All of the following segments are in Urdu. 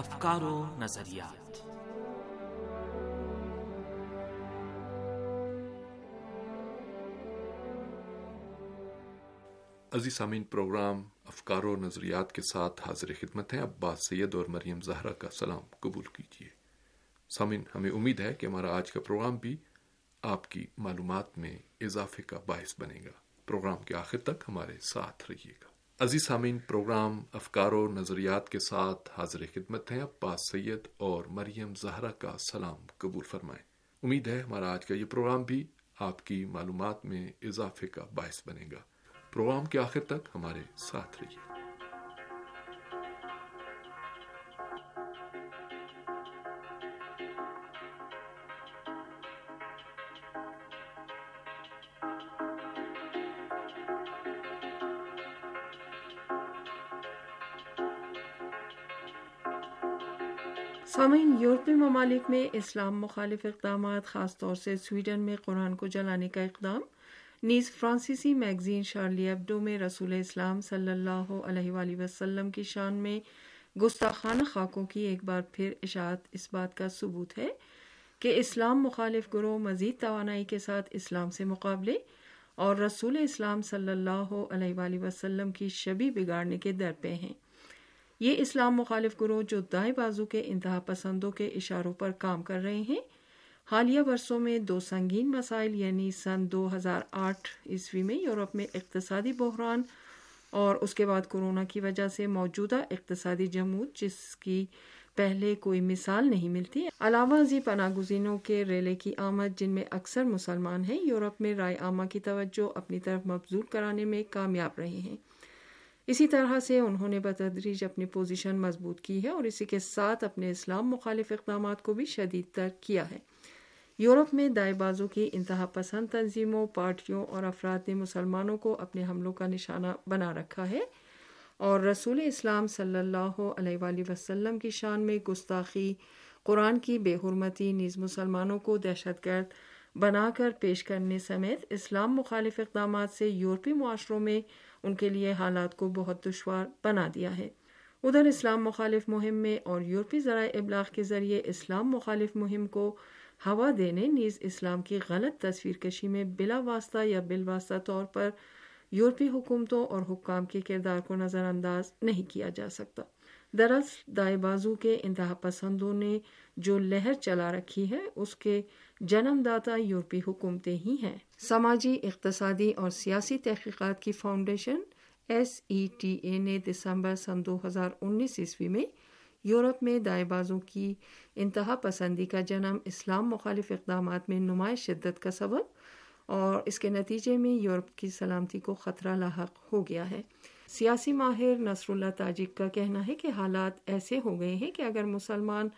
افکار و نظریات۔ عزیز سامعین، پروگرام افکار و نظریات کے ساتھ حاضر خدمت ہیں۔ عباس سید اور مریم زہرا کا سلام قبول کیجیے۔ سامعین، ہمیں امید ہے کہ ہمارا آج کا پروگرام بھی آپ کی معلومات میں اضافے کا باعث بنے گا۔ پروگرام کے آخر تک ہمارے ساتھ رہیے گا۔ عزیز سامعین پروگرام افکار و نظریات کے ساتھ حاضر خدمت ہیں عباس سید اور مریم زہرا کا سلام قبول فرمائیں۔ امید ہے ہمارا آج کا یہ پروگرام بھی آپ کی معلومات میں اضافے کا باعث بنے گا۔ پروگرام کے آخر تک ہمارے ساتھ رہیے۔ سامعین، یورپی ممالک میں اسلام مخالف اقدامات، خاص طور سے سویڈن میں قرآن کو جلانے کا اقدام۔ نیز فرانسیسی میگزین شارلی ایبڈو میں رسول اسلام صلی اللہ علیہ وآلہ وسلم کی شان میں گستاخانہ خاکوں کی ایک بار پھر اشاعت اس بات کا ثبوت ہے کہ اسلام مخالف گروہ مزید توانائی کے ساتھ اسلام سے مقابلے اور رسول اسلام صلی اللہ علیہ وآلہ وسلم کی شبی بگاڑنے کے در پہ ہیں۔ یہ اسلام مخالف گروہ جو دائیں بازو کے انتہا پسندوں کے اشاروں پر کام کر رہے ہیں۔ حالیہ برسوں میں دو سنگین مسائل یعنی سن دو ہزار آٹھ عیسوی میں یورپ میں اقتصادی بحران اور اس کے بعد کورونا کی وجہ سے موجودہ اقتصادی جمود، جس کی پہلے کوئی مثال نہیں ملتی۔ علاوہ ازی پناہ گزینوں کے ریلے کی آمد، جن میں اکثر مسلمان ہیں، یورپ میں رائے عامہ کی توجہ اپنی طرف مبزول کرانے میں کامیاب رہے ہیں۔ اسی طرح سے انہوں نے بتدریج اپنی پوزیشن مضبوط کی ہے اور اسی کے ساتھ اپنے اسلام مخالف اقدامات کو بھی شدید تر کیا ہے۔ یورپ میں دائیں بازو کی انتہا پسند تنظیموں، پارٹیوں اور افراد نے مسلمانوں کو اپنے حملوں کا نشانہ بنا رکھا ہے اور رسول اسلام صلی اللہ علیہ وآلہ وسلم کی شان میں گستاخی، قرآن کی بے حرمتی، نیز مسلمانوں کو دہشت گرد بنا کر پیش کرنے سمیت اسلام مخالف اقدامات سے یورپی معاشروں میں ان کے لیے حالات کو بہت دشوار بنا دیا ہے۔ ادھر اسلام مخالف مہم میں اور یورپی ذرائع ابلاغ کے ذریعے اسلام مخالف مہم کو ہوا دینے، نیز اسلام کی غلط تصویر کشی میں بلا واسطہ یا بال واسطہ طور پر یورپی حکومتوں اور حکام کے کردار کو نظر انداز نہیں کیا جا سکتا۔ دراصل دائیں بازو کے انتہا پسندوں نے جو لہر چلا رکھی ہے، اس کے جنم داتا یورپی حکومتیں ہی ہیں۔ سماجی، اقتصادی اور سیاسی تحقیقات کی foundation S E T A نے دسمبر سن دو ہزار انیس عیسوی میں یورپ میں دائیں بازوں کی انتہا پسندی کا جنم اسلام مخالف اقدامات میں نمایش شدت کا سبب اور اس کے نتیجے میں یورپ کی سلامتی کو خطرہ لاحق ہو گیا ہے۔ سیاسی ماہر نصر اللہ تاجک کا کہنا ہے کہ حالات ایسے ہو گئے ہیں کہ اگر مسلمان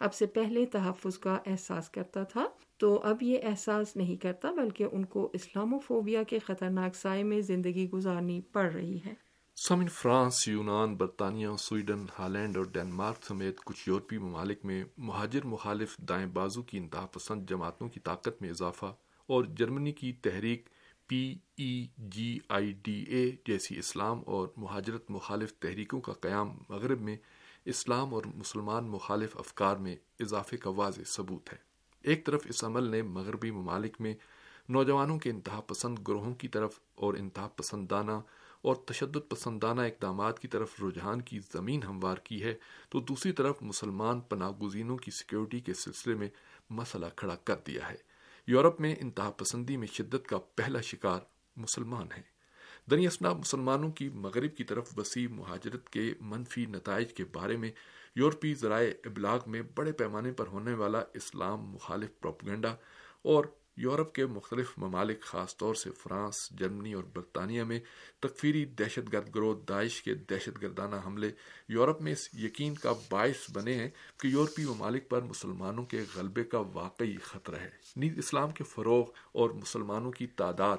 اب سے پہلے تحفظ کا احساس کرتا تھا، تو اب یہ احساس نہیں کرتا بلکہ ان کو اسلام و فوبیا کے خطرناک سائے میں زندگی گزارنی پڑ رہی ہے۔ سمن فرانس، یونان، برطانیہ، سویڈن، ہالینڈ اور ڈینمارک سمیت کچھ یورپی ممالک میں مہاجر مخالف دائیں بازو کی انتہا پسند جماعتوں کی طاقت میں اضافہ اور جرمنی کی تحریک پی ای جی آئی ڈی اے جیسی اسلام اور مہاجرت مخالف تحریکوں کا قیام مغرب میں اسلام اور مسلمان مخالف افکار میں اضافے کا واضح ثبوت ہے۔ ایک طرف اس عمل نے مغربی ممالک میں نوجوانوں کے انتہا پسند گروہوں کی طرف اور انتہا پسندانہ اور تشدد پسندانہ اقدامات کی طرف رجحان کی زمین ہموار کی ہے، تو دوسری طرف مسلمان پناہ گزینوں کی سیکیورٹی کے سلسلے میں مسئلہ کھڑا کر دیا ہے۔ یورپ میں انتہا پسندی میں شدت کا پہلا شکار مسلمان ہے دنیاسنا مسلمانوں کی مغرب کی طرف وسیع مہاجرت کے منفی نتائج کے بارے میں یورپی ذرائع ابلاغ میں بڑے پیمانے پر ہونے والا اسلام مخالف پروپگنڈا اور یورپ کے مختلف ممالک، خاص طور سے فرانس، جرمنی اور برطانیہ میں تکفیری دہشت گرد گروہ داعش کے دہشت گردانہ حملے یورپ میں اس یقین کا باعث بنے ہیں کہ یورپی ممالک پر مسلمانوں کے غلبے کا واقعی خطرہ ہے۔ نیز اسلام کے فروغ اور مسلمانوں کی تعداد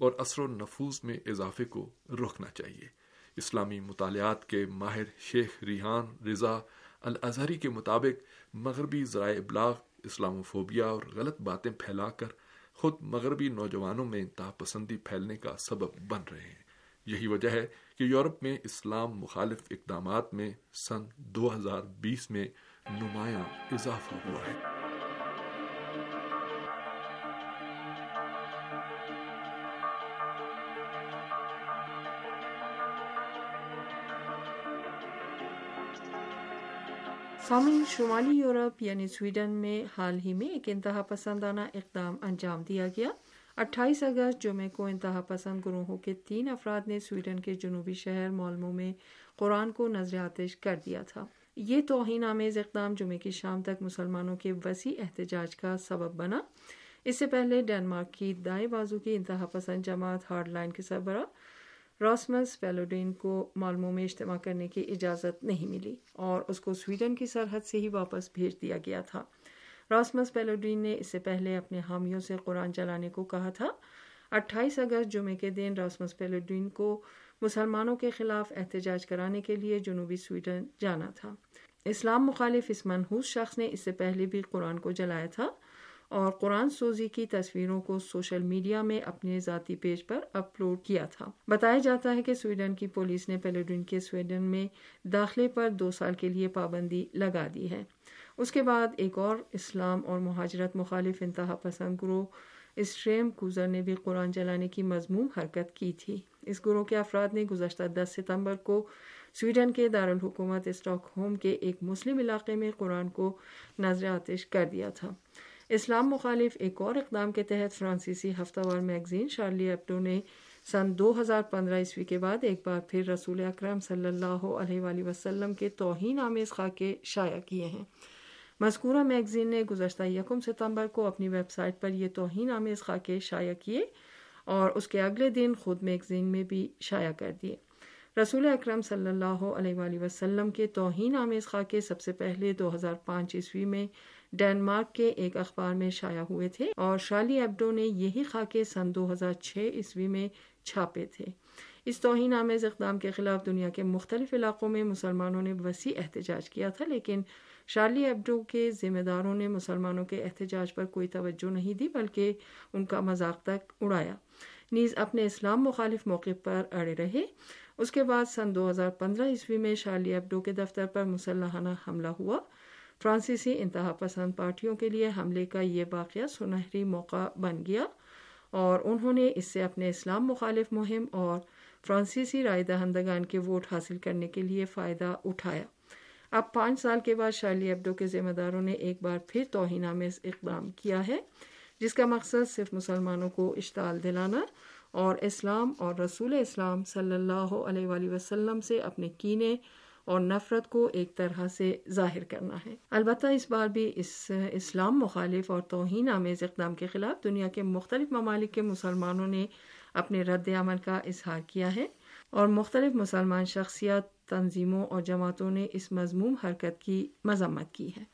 اور اثر و نفوذ میں اضافے کو روکنا چاہیے۔ اسلامی مطالعات کے ماہر شیخ ریحان رضا الازہری کے مطابق مغربی ذرائع ابلاغ اسلام فوبیا اور غلط باتیں پھیلا کر خود مغربی نوجوانوں میں انتہا پسندی پھیلنے کا سبب بن رہے ہیں۔ یہی وجہ ہے کہ یورپ میں اسلام مخالف اقدامات میں سن دو ہزار بیس میں نمایاں اضافہ ہوا ہے۔ سامن شمالی یورپ یعنی سویڈن میں حال ہی میں ایک انتہا پسندانہ اقدام انجام دیا گیا۔ اٹھائیس اگست جمعے کو انتہا پسند گروہوں کے تین افراد نے سویڈن کے جنوبی شہر مولمو میں قرآن کو نظر آتش کر دیا تھا۔ یہ توہین آمیز اقدام جمعے کی شام تک مسلمانوں کے وسیع احتجاج کا سبب بنا۔ اس سے پہلے ڈینمارک کی دائیں بازو کی انتہا پسند جماعت ہارڈ لائن کے سربراہ راسمس پیلوڈین کو معلوموں میں اجتماع کرنے کی اجازت نہیں ملی اور اس کو سویڈن کی سرحد سے ہی واپس بھیج دیا گیا تھا۔ راسمس پیلوڈین نے اس سے پہلے اپنے حامیوں سے قرآن چلانے کو کہا تھا۔ اٹھائیس اگست جمعے کے دن راسمس پیلوڈین کو مسلمانوں کے خلاف احتجاج کرانے کے لیے جنوبی سویڈن جانا تھا۔ اسلام مخالف اس منحوس شخص نے اس سے پہلے بھی قرآن کو جلایا تھا۔ اور قرآن سوزی کی تصویروں کو سوشل میڈیا میں اپنے ذاتی پیج پر اپلوڈ کیا تھا۔ بتایا جاتا ہے کہ سویڈن کی پولیس نے پیلوڈن کے سویڈن میں داخلے پر دو سال کے لیے پابندی لگا دی ہے۔ اس کے بعد ایک اور اسلام اور مہاجرت مخالف انتہا پسند گروہ اسٹریم کوزر نے بھی قرآن جلانے کی مضموم حرکت کی تھی۔ اس گروہ کے افراد نے گزشتہ دس ستمبر کو سویڈن کے دارالحکومت اسٹاک ہوم کے ایک مسلم علاقے میں قرآن کو نظر آتش کر دیا تھا۔ اسلام مخالف ایک اور اقدام کے تحت فرانسیسی ہفتہ وار میگزین شارلی ایپٹو نے سن دو ہزار پندرہ عیسوی کے بعد ایک بار پھر رسول اکرم صلی اللہ علیہ وآلہ وسلم کے توہین آمیز خاکے شائع کیے ہیں۔ مذکورہ میگزین نے گزشتہ یکم ستمبر کو اپنی ویب سائٹ پر یہ توہین آمیز خاکے شائع کیے اور اس کے اگلے دن خود میگزین میں بھی شائع کر دیے۔ رسول اکرم صلی اللہ علیہ وآلہ وسلم کے توہین آمیز خاکے سب سے پہلے دو ہزار پانچ عیسوی میں ڈینمارک کے ایک اخبار میں شائع ہوئے تھے اور شالی ایبڈو نے یہی خاکے سن دو ہزار چھ عیسوی میں چھاپے تھے۔ اس توہین آمیز اقدام کے خلاف دنیا کے مختلف علاقوں میں مسلمانوں نے وسیع احتجاج کیا تھا، لیکن شارلی ایبڈو کے ذمہ داروں نے مسلمانوں کے احتجاج پر کوئی توجہ نہیں دی، بلکہ ان کا مذاق تک اڑایا۔ نیز اپنے اسلام مخالف موقع پر اڑے رہے۔ اس کے بعد سن دو ہزار پندرہ عیسوی میں شارلی ایبڈو کے دفتر پر مسلحانہ حملہ ہوا۔ فرانسیسی انتہا پسند پارٹیوں کے لیے حملے کا یہ واقعہ سنہری موقع بن گیا اور انہوں نے اس سے اپنے اسلام مخالف مہم اور فرانسیسی رائے دہندگان کے ووٹ حاصل کرنے کے لیے فائدہ اٹھایا۔ اب پانچ سال کے بعد شارلی ابڈو کے ذمہ داروں نے ایک بار پھر توہین آمیز اقدام کیا ہے، جس کا مقصد صرف مسلمانوں کو اشتعال دلانا اور اسلام اور رسول اسلام صلی اللہ علیہ وآلہ وسلم سے اپنے کینے اور نفرت کو ایک طرح سے ظاہر کرنا ہے۔ البتہ اس بار بھی اس اسلام مخالف اور توہین آمیز اقدام کے خلاف دنیا کے مختلف ممالک کے مسلمانوں نے اپنے رد عمل کا اظہار کیا ہے اور مختلف مسلمان شخصیات، تنظیموں اور جماعتوں نے اس مضموم حرکت کی مذمت کی ہے۔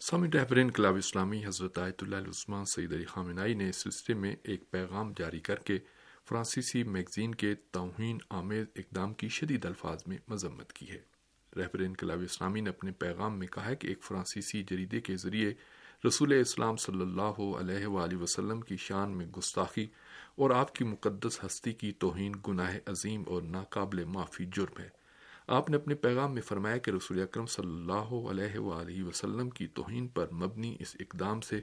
سامی رہبر انقلاب اسلامی حضرت آیت اللہ عثمان سعید علی خامنائی نے اس سلسلے میں ایک پیغام جاری کر کے فرانسیسی میگزین کے توہین آمیز اقدام کی شدید الفاظ میں مذمت کی ہے۔ رہبر انقلاب اسلامی نے اپنے پیغام میں کہا ہے کہ ایک فرانسیسی جریدے کے ذریعے رسول اسلام صلی اللہ علیہ وآلہ وسلم کی شان میں گستاخی اور آپ کی مقدس ہستی کی توہین گناہ عظیم اور ناقابل معافی جرم ہے۔ آپ نے اپنے پیغام میں فرمایا کہ رسول اکرم صلی اللہ علیہ وآلہ وسلم کی توہین پر مبنی اس اقدام سے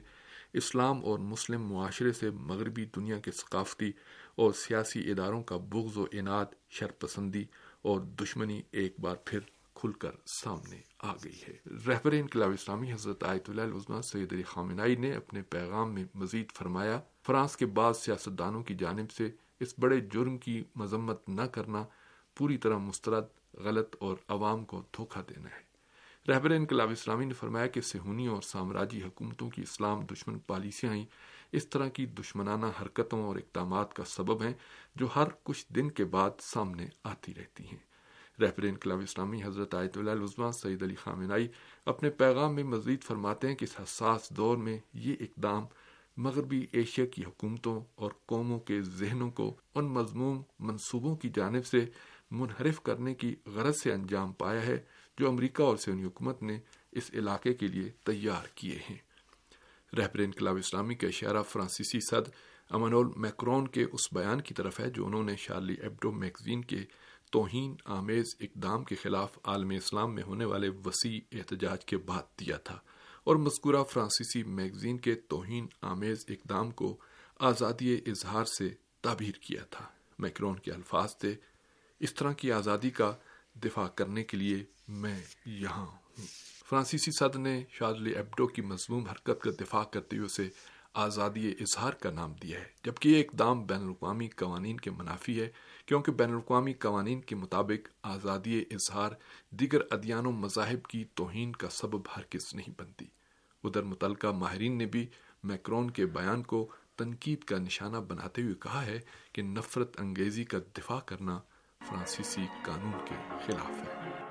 اسلام اور مسلم معاشرے سے مغربی دنیا کے ثقافتی اور سیاسی اداروں کا بغض و انعد، شرپسندی اور دشمنی ایک بار پھر کھل کر سامنے آ گئی ہے۔ رہبر انقلاب اسلامی حضرت آیت اللہ العظمہ سید علی خامنائی نے اپنے پیغام میں مزید فرمایا، فرانس کے بعض سیاستدانوں کی جانب سے اس بڑے جرم کی مذمت نہ کرنا پوری طرح مسترد، غلط اور عوام کو دھوکہ دینا ہے۔ رہبر انقلاب اسلامی نے فرمایا کہ سہونی اور سامراجی حکومتوں کی اسلام دشمن پالیسیاں ہی اس طرح کی دشمنانہ حرکتوں اور اقدامات کا سبب ہیں جو ہر کچھ دن کے بعد سامنے آتی رہتی ہیں۔ رہبر انقلاب اسلامی حضرت آیت اللہ عظمہ سعید علی خامنائی اپنے پیغام میں مزید فرماتے ہیں کہ اس حساس دور میں یہ اقدام مغربی ایشیا کی حکومتوں اور قوموں کے ذہنوں کو ان مضموم منصوبوں کی جانب سے منحرف کرنے کی غرض سے انجام پایا ہے جو امریکہ اور سونی حکومت نے اس علاقے کے لیے تیار کیے ہیں۔ رہبر انقلاب اسلامی کا اشارہ فرانسیسی صد امانول میکرون کے اس بیان کی طرف ہے جو انہوں نے شارلی ایبڈو میگزین کے توہین آمیز اقدام کے خلاف عالم اسلام میں ہونے والے وسیع احتجاج کے بعد دیا تھا اور مذکورہ فرانسیسی میگزین کے توہین آمیز اقدام کو آزادی اظہار سے تعبیر کیا تھا۔ میکرون کے الفاظ تھے، اس طرح کی آزادی کا دفاع کرنے کے لیے میں یہاں ہوں۔ فرانسیسی صدر نے شارلی ایبڈو کی مضموم حرکت کا دفاع کرتے ہوئے اسے آزادی اظہار کا نام دیا ہے، جبکہ یہ اقدام بین الاقوامی قوانین کے منافی ہے، کیونکہ بین الاقوامی قوانین کے مطابق آزادی اظہار دیگر ادیان و مذاہب کی توہین کا سبب ہرگز نہیں بنتی۔ ادھر متعلقہ ماہرین نے بھی میکرون کے بیان کو تنقید کا نشانہ بناتے ہوئے کہا ہے کہ نفرت انگیزی کا دفاع کرنا فرانسیسی قانون کے خلاف ہے۔